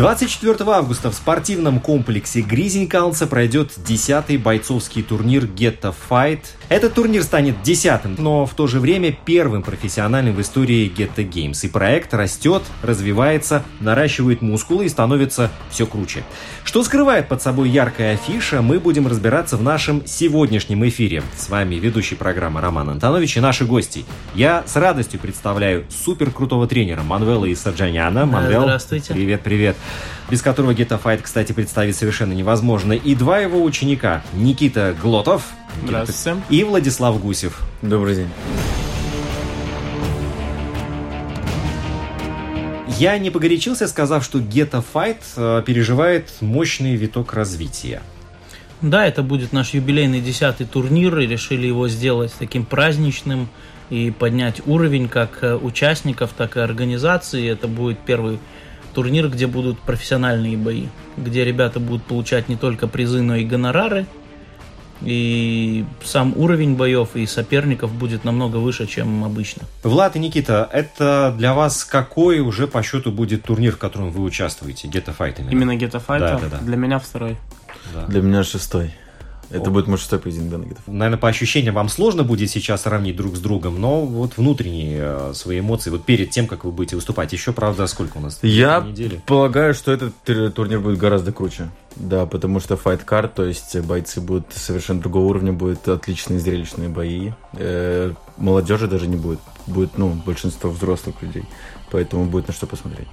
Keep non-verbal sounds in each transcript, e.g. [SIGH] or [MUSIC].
24 августа в спортивном комплексе Гризенкаунса пройдет 10-й бойцовский турнир Getta Fight. Этот турнир станет десятым, но в то же время первым профессиональным в истории Getta Games. И проект растет, развивается, наращивает мускулы и становится все круче. Что скрывает под собой яркая афиша, мы будем разбираться в нашем сегодняшнем эфире. С вами ведущий программы Роман Антонович и наши гости. Я с радостью представляю супер крутого тренера Манвела Исаджаняна. Манвел, здравствуйте. Привет, привет. Без которого Getta Fight, кстати, представить совершенно невозможно. И два его ученика. Никита Глотов. Здравствуйте. И Владислав Гусев. Добрый день. Я не погорячился, сказав, что Getta Fight э, переживает мощный виток развития. Да, это будет наш юбилейный десятый турнир, и решили его сделать таким праздничным и поднять уровень как э, участников, так и организации. Это будет первый турнир, где будут профессиональные бои, где ребята будут получать не только призы, но и гонорары. И сам уровень боев и соперников будет намного выше, чем обычно. Влад и Никита, это для вас какой уже по счету будет турнир, в котором вы участвуете? Fight именно. Именно Fight? Да, да, да. Для меня второй. Да. Для меня шестой. Это будет шестой поединок, Гетафе. Наверное, по ощущениям вам сложно будет сейчас сравнить друг с другом, но вот внутренние э, свои эмоции, вот перед тем, как вы будете выступать, еще, правда, сколько у нас? Я полагаю, что этот тур- турнир будет гораздо круче. Да, потому что Fight Card, то есть бойцы будут совершенно другого уровня, будут отличные зрелищные бои. Э, молодежи даже не будет. Будет, ну, большинство взрослых людей. Поэтому будет на что посмотреть.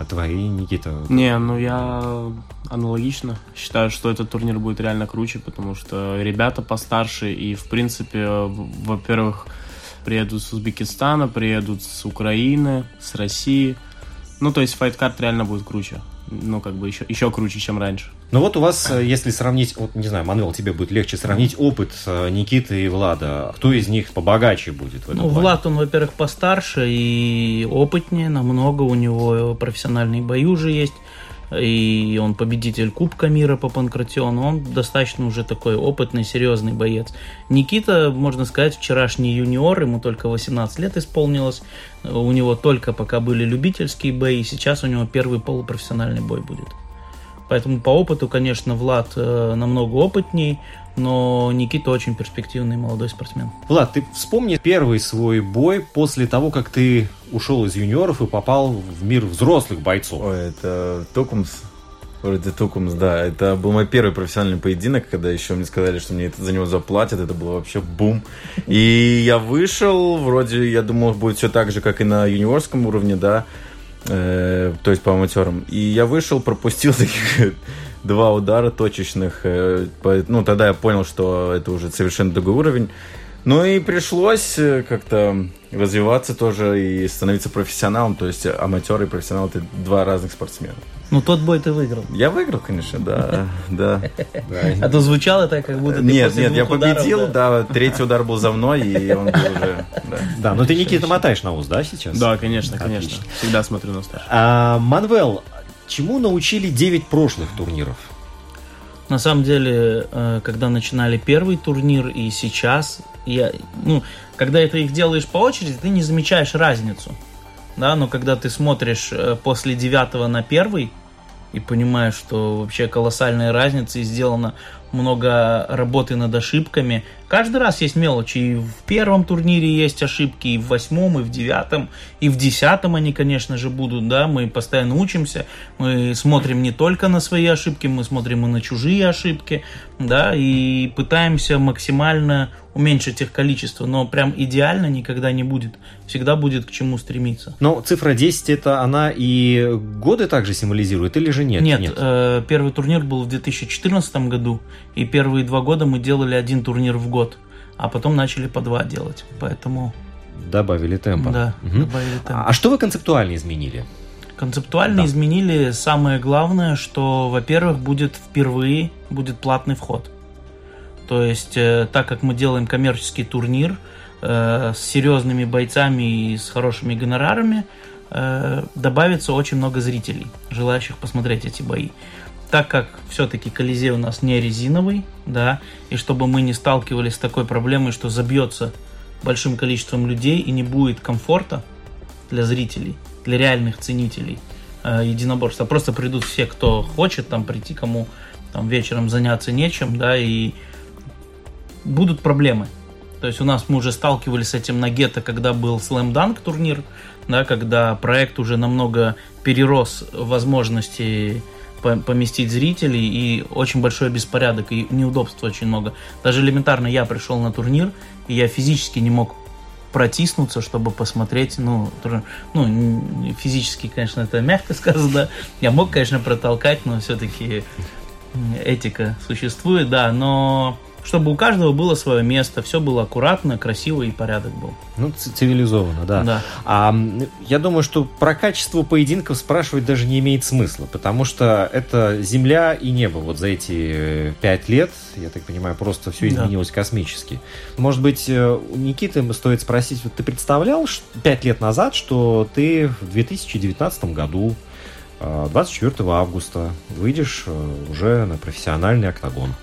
А твои, Никита? Не, ну я аналогично считаю, что этот турнир будет реально круче, потому что ребята постарше и, в принципе, во-первых, приедут с Узбекистана, приедут с Украины, с России. Ну, то есть файткарт реально будет круче. Ну, как бы еще, еще круче, чем раньше. Ну вот у вас, э, если сравнить, вот не знаю, Мануэл, тебе будет легче сравнить опыт э, Никиты и Влада. Кто из них побогаче будет в этом Ну, плане? Влад, он, во-первых, постарше и опытнее намного, у него профессиональные бои уже есть, и он победитель Кубка мира по панкратиону, он достаточно уже такой опытный, серьезный боец. Никита, можно сказать, вчерашний юниор, ему только 18 лет исполнилось, у него только пока были любительские бои, сейчас у него первый полупрофессиональный бой будет. Поэтому по опыту, конечно, Влад э, намного опытней, но Никита очень перспективный молодой спортсмен. Влад, ты вспомни первый свой бой после того, как ты ушел из юниоров и попал в мир взрослых бойцов. Ой, это Токумс. Вроде Токумс, да. Это был мой первый профессиональный поединок, когда еще мне сказали, что мне это- за него заплатят. Это было вообще бум. И я вышел, вроде, я думал, будет все так же, как и на юниорском уровне, да. Э, то есть по аматерам. И я вышел, пропустил таких [LAUGHS] два удара точечных. э, ну, тогда я понял, что это уже совершенно другой уровень. Ну и пришлось э, как-то развиваться тоже и становиться профессионалом. То есть аматер и профессионал это два разных спортсмена. Ну, тот бой ты выиграл. Я выиграл, конечно, да, [LAUGHS] да. А то звучало так, как будто ты Нет, нет, я победил, да. третий удар был за мной, и он был уже, да. Но ты, Никита, мотаешь на ус, да, сейчас? Да, конечно, конечно. Всегда смотрю на старших. А, Манвел, чему научили 9 прошлых турниров? На самом деле, э, когда начинали первый турнир и сейчас, я, ну, когда ты их делаешь по очереди, ты не замечаешь разницу. Да, но когда ты смотришь э, после девятого на первый и понимаешь, что вообще колоссальная разница и сделано много работы над ошибками. Каждый раз есть мелочи. И в первом турнире есть ошибки, и в восьмом, и в девятом, и в десятом они, конечно же, будут. Да? Мы постоянно учимся. Мы смотрим не только на свои ошибки, мы смотрим и на чужие ошибки. Да? И пытаемся максимально уменьшить их количество. Но прям идеально никогда не будет. Всегда будет к чему стремиться. Но цифра 10 это она и годы также символизирует или же нет? Нет, Э, первый турнир был в 2014 году. И первые два года мы делали один турнир в год. А потом начали по два делать. Поэтому... Добавили темпа. Да, Мгм. добавили темпа. А что вы концептуально изменили? Концептуально Да. изменили самое главное, что, во-первых, будет впервые будет платный вход. То есть, э, так как мы делаем коммерческий турнир э, с серьезными бойцами и с хорошими гонорарами, э, добавится очень много зрителей, желающих посмотреть эти бои. Так как все-таки Колизей у нас не резиновый, да, и чтобы мы не сталкивались с такой проблемой, что забьется большим количеством людей и не будет комфорта для зрителей, для реальных ценителей э, единоборства. Просто придут все, кто хочет там прийти, кому там вечером заняться нечем, да, и будут проблемы. То есть у нас мы уже сталкивались с этим на гетто, когда был Slam Dunk турнир, да, когда проект уже намного перерос возможности поместить зрителей и очень большой беспорядок и неудобств очень много. Даже элементарно я пришел на турнир, и я физически не мог протиснуться, чтобы посмотреть, ну, ну, физически, конечно, это мягко сказано, да. Я мог, конечно, протолкать, но все-таки этика существует, да, но чтобы у каждого было свое место, все было аккуратно, красиво и порядок был. Ну, цивилизованно, да. Да. А, я думаю, что про качество поединков спрашивать даже не имеет смысла, потому что это земля и небо вот за эти э, пять лет, я так понимаю, просто все Да. изменилось космически. Может быть, э, у Никиты стоит спросить, вот ты представлял пять лет назад, что ты в 2019 году, э, 24 августа, выйдешь э, уже на профессиональный октагон?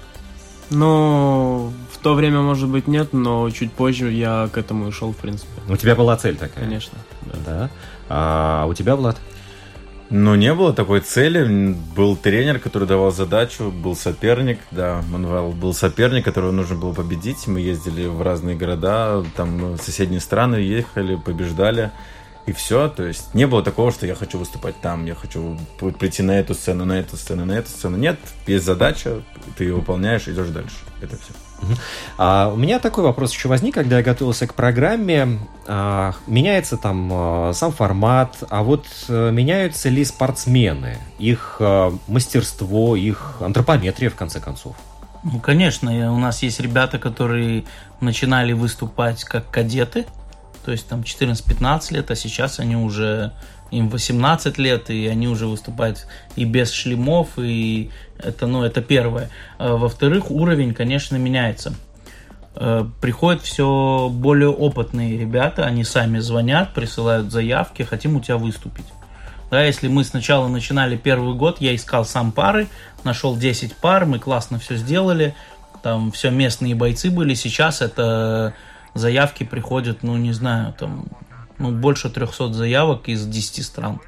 Ну, в то время, может быть, нет, но чуть позже я к этому и шел, в принципе. У тебя была цель такая? Конечно, да. Да. А у тебя, Влад? Ну, не было такой цели. Был тренер, который давал задачу, был соперник, да, Мануэл был соперник, которого нужно было победить. Мы ездили в разные города, там в соседние страны ехали, побеждали. И все, то есть не было такого, что я хочу выступать там, я хочу прийти на эту сцену, на эту сцену, на эту сцену. Нет, есть задача, ты ее выполняешь, идешь дальше. Это все. А у меня такой вопрос еще возник, когда я готовился к программе. А, меняется там а, сам формат, а вот а, меняются ли спортсмены, их а, мастерство, их антропометрия в конце концов? Ну, конечно, у нас есть ребята, которые начинали выступать как кадеты, то есть там 14-15 лет, а сейчас они уже им 18 лет, и они уже выступают и без шлемов, и это, ну, это первое. А, Во-вторых, уровень, конечно, меняется. Э, Приходят все более опытные ребята, они сами звонят, присылают заявки, хотим у тебя выступить. Да, если мы сначала начинали первый год, я искал сам пары, нашел 10 пар, мы классно все сделали, там все местные бойцы были, сейчас это заявки приходят, ну не знаю, там ну, больше 300 заявок из 10 стран.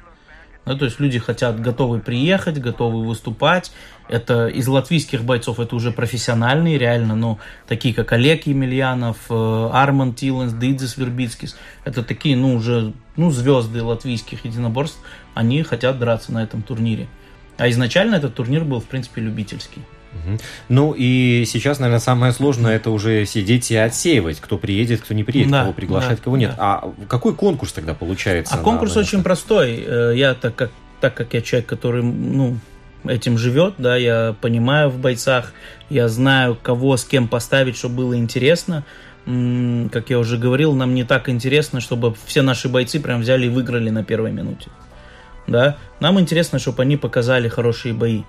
Да, то есть люди хотят, готовы приехать, готовы выступать. Это из латвийских бойцов, это уже профессиональные, реально, ну, такие как Олег Емельянов, э, Арман Тиленс, Дидзис Вербицкис. Это такие, ну, уже, ну, звезды латвийских единоборств. Они хотят драться на этом турнире. А изначально этот турнир был, в принципе, любительский. Ну и сейчас, наверное, самое сложное это уже сидеть и отсеивать, кто приедет, кто не приедет, Да, кого приглашать, да, кого нет. да. А какой конкурс тогда получается? А конкурс на очень простой. Э, Я так как, так как я человек, который, ну, этим живет, да, я понимаю в бойцах, я знаю, кого с кем поставить, чтобы было интересно. Как я уже говорил, нам не так интересно, чтобы все наши бойцы прям взяли и выиграли на первой минуте. Да? Нам интересно, чтобы они показали хорошие бои.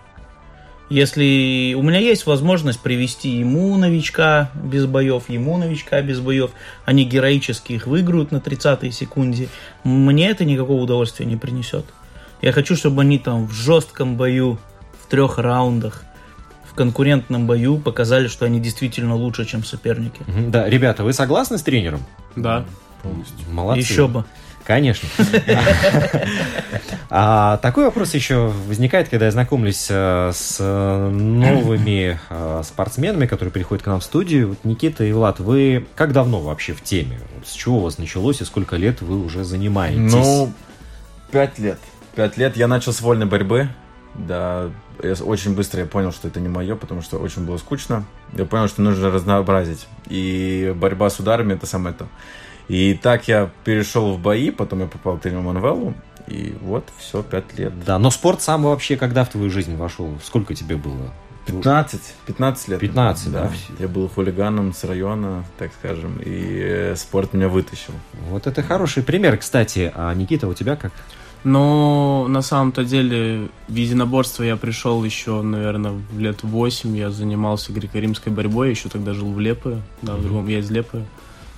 Если у меня есть возможность привести ему новичка без боев, ему новичка без боев, они героически их выиграют на 30-й секунде, мне это никакого удовольствия не принесет. Я хочу, чтобы они там в жестком бою, в трех раундах, в конкурентном бою показали, что они действительно лучше, чем соперники. Да, ребята, вы согласны с тренером? Да. Молодцы. Еще бы. Конечно. А такой вопрос еще возникает, когда я знакомлюсь э, с новыми э, спортсменами, которые приходят к нам в студию. Вот Никита и Влад, вы как давно вообще в теме? С чего у вас началось и сколько лет вы уже занимаетесь? Ну, пять лет. Пять лет. Я начал с вольной борьбы. Да, я очень быстро я понял, что это не мое, потому что очень было скучно. Я понял, что нужно разнообразить. И борьба с ударами это самое то. И так я перешел в бои, потом я попал к тренеру Манвеллу, и вот, все, пять лет. Да, но спорт сам вообще когда в твою жизнь вошел? Сколько тебе было? 15, 15 лет. 15, да. да. Я был хулиганом с района, так скажем, и э, спорт меня вытащил. Вот это хороший пример, кстати. А Никита, у тебя как? Но на самом-то деле в единоборство я пришел еще, наверное, в лет 8. Я занимался греко-римской борьбой, еще тогда жил в Лепе, да, в другом, я из Лепы.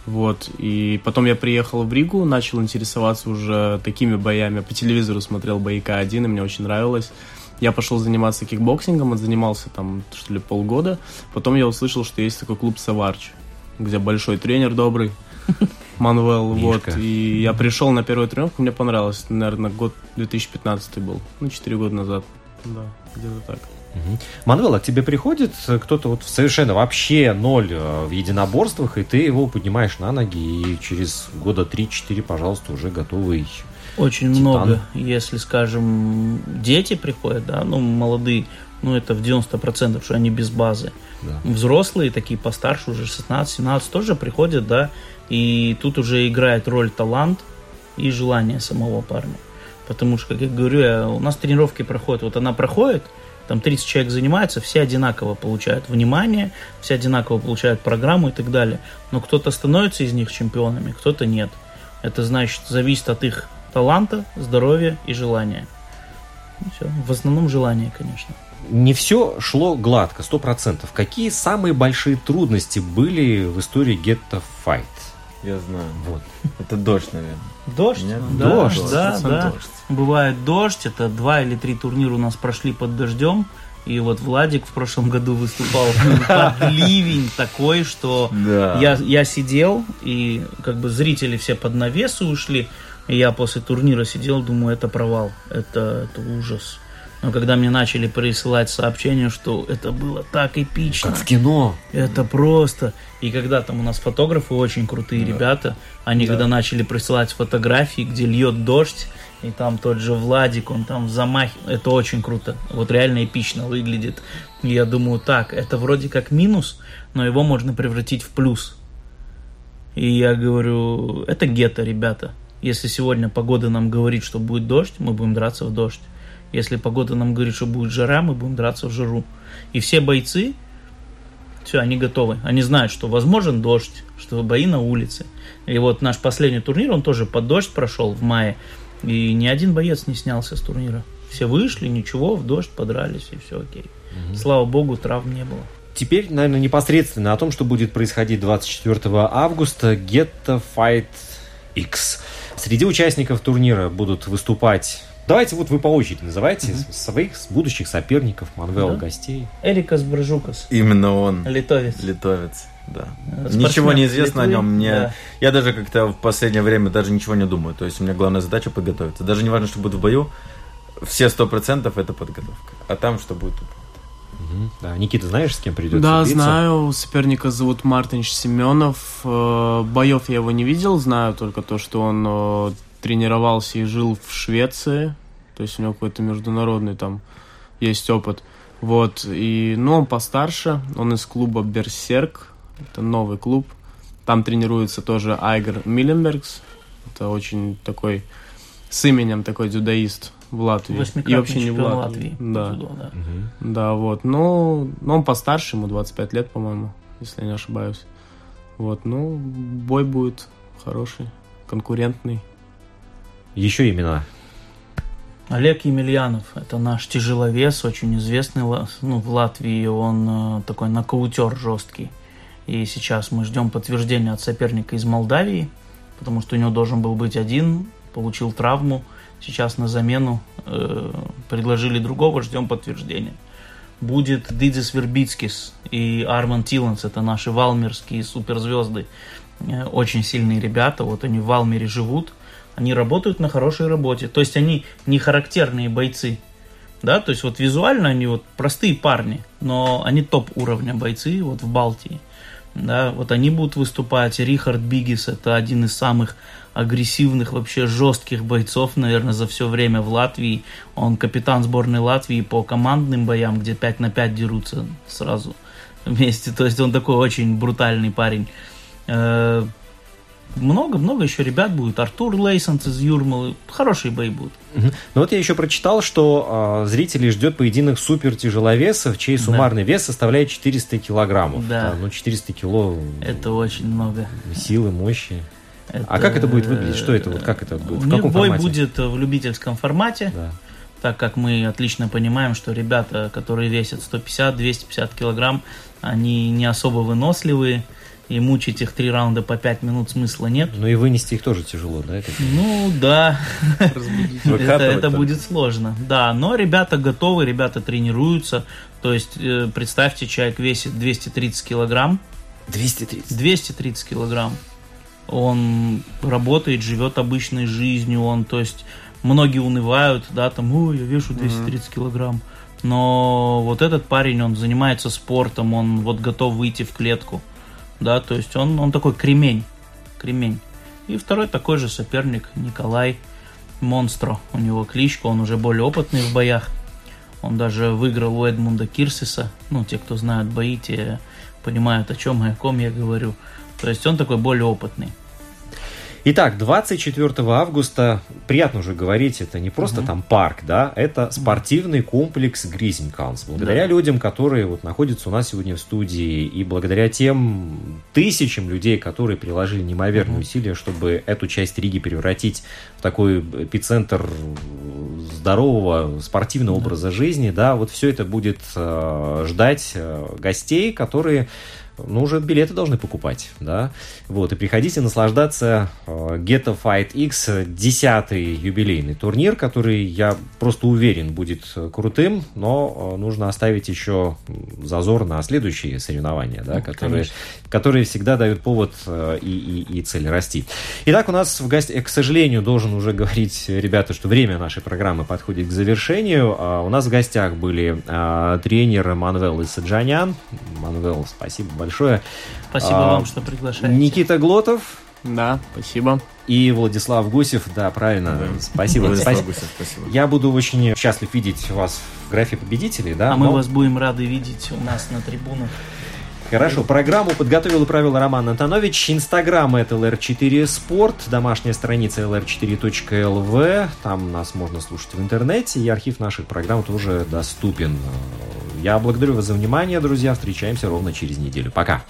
Вот, и потом я приехал в Ригу, начал интересоваться уже такими боями. По телевизору смотрел бои K-1, и мне очень нравилось. Я пошел заниматься кикбоксингом, занимался там, что ли, полгода. Потом я услышал, что есть такой клуб Саварч, где большой тренер добрый, [LAUGHS] Мануэл, вот. И я пришел на первую тренировку, мне понравилось. Наверное, год 2015 был, ну, 4 года назад. Да, где-то так. Угу. Мануэл, а к тебе приходит кто-то вот совершенно вообще ноль э, в единоборствах, и ты его поднимаешь на ноги, и через года 3-4, пожалуйста, уже готовый Очень титан. много. Если, скажем, дети приходят, да, ну, молодые, ну, это в 90%, что они без базы. Да. Взрослые, такие постарше, уже 16-17, тоже приходят, да, и тут уже играет роль талант и желание самого парня. Потому что, как я говорю, у нас тренировки проходят, вот она проходит, там 30 человек занимается, все одинаково получают внимание, все одинаково получают программу и так далее. Но кто-то становится из них чемпионами, кто-то нет. Это значит, зависит от их таланта, здоровья и желания. И все. В основном желание, конечно. Не все шло гладко, сто процентов. Какие самые большие трудности были в истории Get the Fight? Я знаю. Вот. Это дождь, наверное. Дождь? Нет? Да, дождь, да, да. Дождь. Бывает дождь. Это два или три турнира у нас прошли под дождем. И вот Владик в прошлом году выступал под [LAUGHS] ливень такой, что да. я, я сидел, и как бы зрители все под навесы ушли. И я после турнира сидел, думаю, это провал, это, это ужас. Но когда мне начали присылать сообщения, что это было так эпично. Как в кино. Это просто. И когда там у нас фотографы очень крутые да. ребята, они да. когда начали присылать фотографии, где льет дождь, и там тот же Владик, он там в замахе, это очень круто. Вот реально эпично выглядит. И я думаю, так, это вроде как минус, но его можно превратить в плюс. И я говорю, это гетто, ребята. Если сегодня погода нам говорит, что будет дождь, мы будем драться в дождь. Если погода нам говорит, что будет жара, мы будем драться в жару. И все бойцы, все, они готовы. Они знают, что возможен дождь, что бои на улице. И вот наш последний турнир, он тоже под дождь прошел в мае. И ни один боец не снялся с турнира. Все вышли, ничего, в дождь подрались, и все окей. Угу. Слава богу, травм не было. Теперь, наверное, непосредственно о том, что будет происходить 24 августа. The Fight X. Среди участников турнира будут выступать Давайте вот вы по очереди называйте mm-hmm. своих будущих соперников, Манвела да? гостей. Эрикас Бржукас. Именно он. Литовец. Литовец, да. Спортсмен ничего не известно Литвы, о нем. Мне... Да. Я даже как-то в последнее время даже ничего не думаю. То есть у меня главная задача подготовиться. Даже не важно, что будет в бою. Все сто процентов это подготовка. А там что будет Угу. Да, Никита, знаешь, с кем придется Да, биться? знаю. Соперника зовут Мартинч Семенов. Э, боев я его не видел, знаю только то, что он э, тренировался и жил в Швеции, то есть у него какой-то международный там есть опыт. Вот, и, ну, он постарше, он из клуба Берсерк, это новый клуб. Там тренируется тоже Айгер Милленбергс, это очень такой, с именем такой дзюдоист в Латвии. И вообще не в Латвии. Латвии. Да. Дзюдо, да. Угу. да, вот, ну, ну, он постарше, ему 25 лет, по-моему, если я не ошибаюсь. Вот, ну, бой будет хороший, конкурентный. Еще имена. Олег Емельянов, это наш тяжеловес, очень известный ну, в Латвии, он э, такой нокаутер жесткий. И сейчас мы ждем подтверждения от соперника из Молдавии, потому что у него должен был быть один, получил травму, сейчас на замену э, предложили другого, ждем подтверждения. Будет Дидзис Вербицкис и Арман Тиланс, это наши валмерские суперзвезды, э, очень сильные ребята, вот они в Валмере живут – Они работают на хорошей работе. То есть они не характерные бойцы. Да, то есть вот визуально они вот простые парни, но они топ уровня бойцы вот в Балтии. Да, вот они будут выступать. Рихард Бигис это один из самых агрессивных, вообще жестких бойцов, наверное, за все время в Латвии. Он капитан сборной Латвии по командным боям, где 5 на 5 дерутся сразу вместе. [LAUGHS] То есть он такой очень брутальный парень. Много-много еще ребят будет. Артур Лейсонс из Юрмалы. Хорошие бои будут. Ну вот я еще прочитал, что э, зрителей ждет поединок супер тяжеловесов, чей суммарный да. вес составляет 400 килограммов. Да. да. Ну 400 кило. Это очень много. Силы, мощи. Это... А как это будет выглядеть? Что это вот? Как это будет? В каком бой формате? будет в любительском формате. Да. Так как мы отлично понимаем, что ребята, которые весят 150-250 килограмм, они не особо выносливые и мучить их три раунда по пять минут смысла нет. Ну и вынести их тоже тяжело, да? Ну да, это, это будет сложно. Да, но ребята готовы, ребята тренируются. То есть э, представьте, человек весит 230 килограмм. 230? 230 килограмм. Он работает, живет обычной жизнью, он, то есть, многие унывают, да, там, ой, я вешу 230 mm-hmm. килограмм. Но вот этот парень, он занимается спортом, он вот готов выйти в клетку да, то есть он, он такой кремень, кремень. И второй такой же соперник, Николай Монстро, у него кличка, он уже более опытный в боях. Он даже выиграл у Эдмунда Кирсиса, ну, те, кто знают бои, те понимают, о чем и о ком я говорю. То есть он такой более опытный. Итак, 24 августа, приятно уже говорить, это не просто угу. там парк, да, это спортивный комплекс Гризенкаунс. Благодаря да. людям, которые вот находятся у нас сегодня в студии, и благодаря тем тысячам людей, которые приложили неимоверные угу. усилия, чтобы эту часть Риги превратить в такой эпицентр здорового спортивного да. образа жизни, да, вот все это будет э, ждать э, гостей, которые ну, уже билеты должны покупать, да, вот, и приходите наслаждаться э, Ghetto Fight X, 10-й юбилейный турнир, который, я просто уверен, будет крутым, но э, нужно оставить еще зазор на следующие соревнования, да, ну, которые, которые всегда дают повод э, и, и, и цель расти. Итак, у нас в гостях, к сожалению, должен уже говорить, ребята, что время нашей программы подходит к завершению. А у нас в гостях были тренер Манвел Исаджанян. Манвел, спасибо большое. Спасибо а, вам, что приглашаете. Никита Глотов. Да, спасибо. И Владислав Гусев, да, правильно. Да. Спасибо. Владислав спасибо. Гусев, спасибо. Я буду очень счастлив видеть вас в графе победителей, да. А но... мы вас будем рады видеть у нас на трибунах. Хорошо, программу подготовил и правил Роман Антонович. Инстаграм это LR4 Спорт, домашняя страница lr4.lv. Там нас можно слушать в интернете, и архив наших программ тоже доступен. Я благодарю вас за внимание, друзья. Встречаемся ровно через неделю. Пока.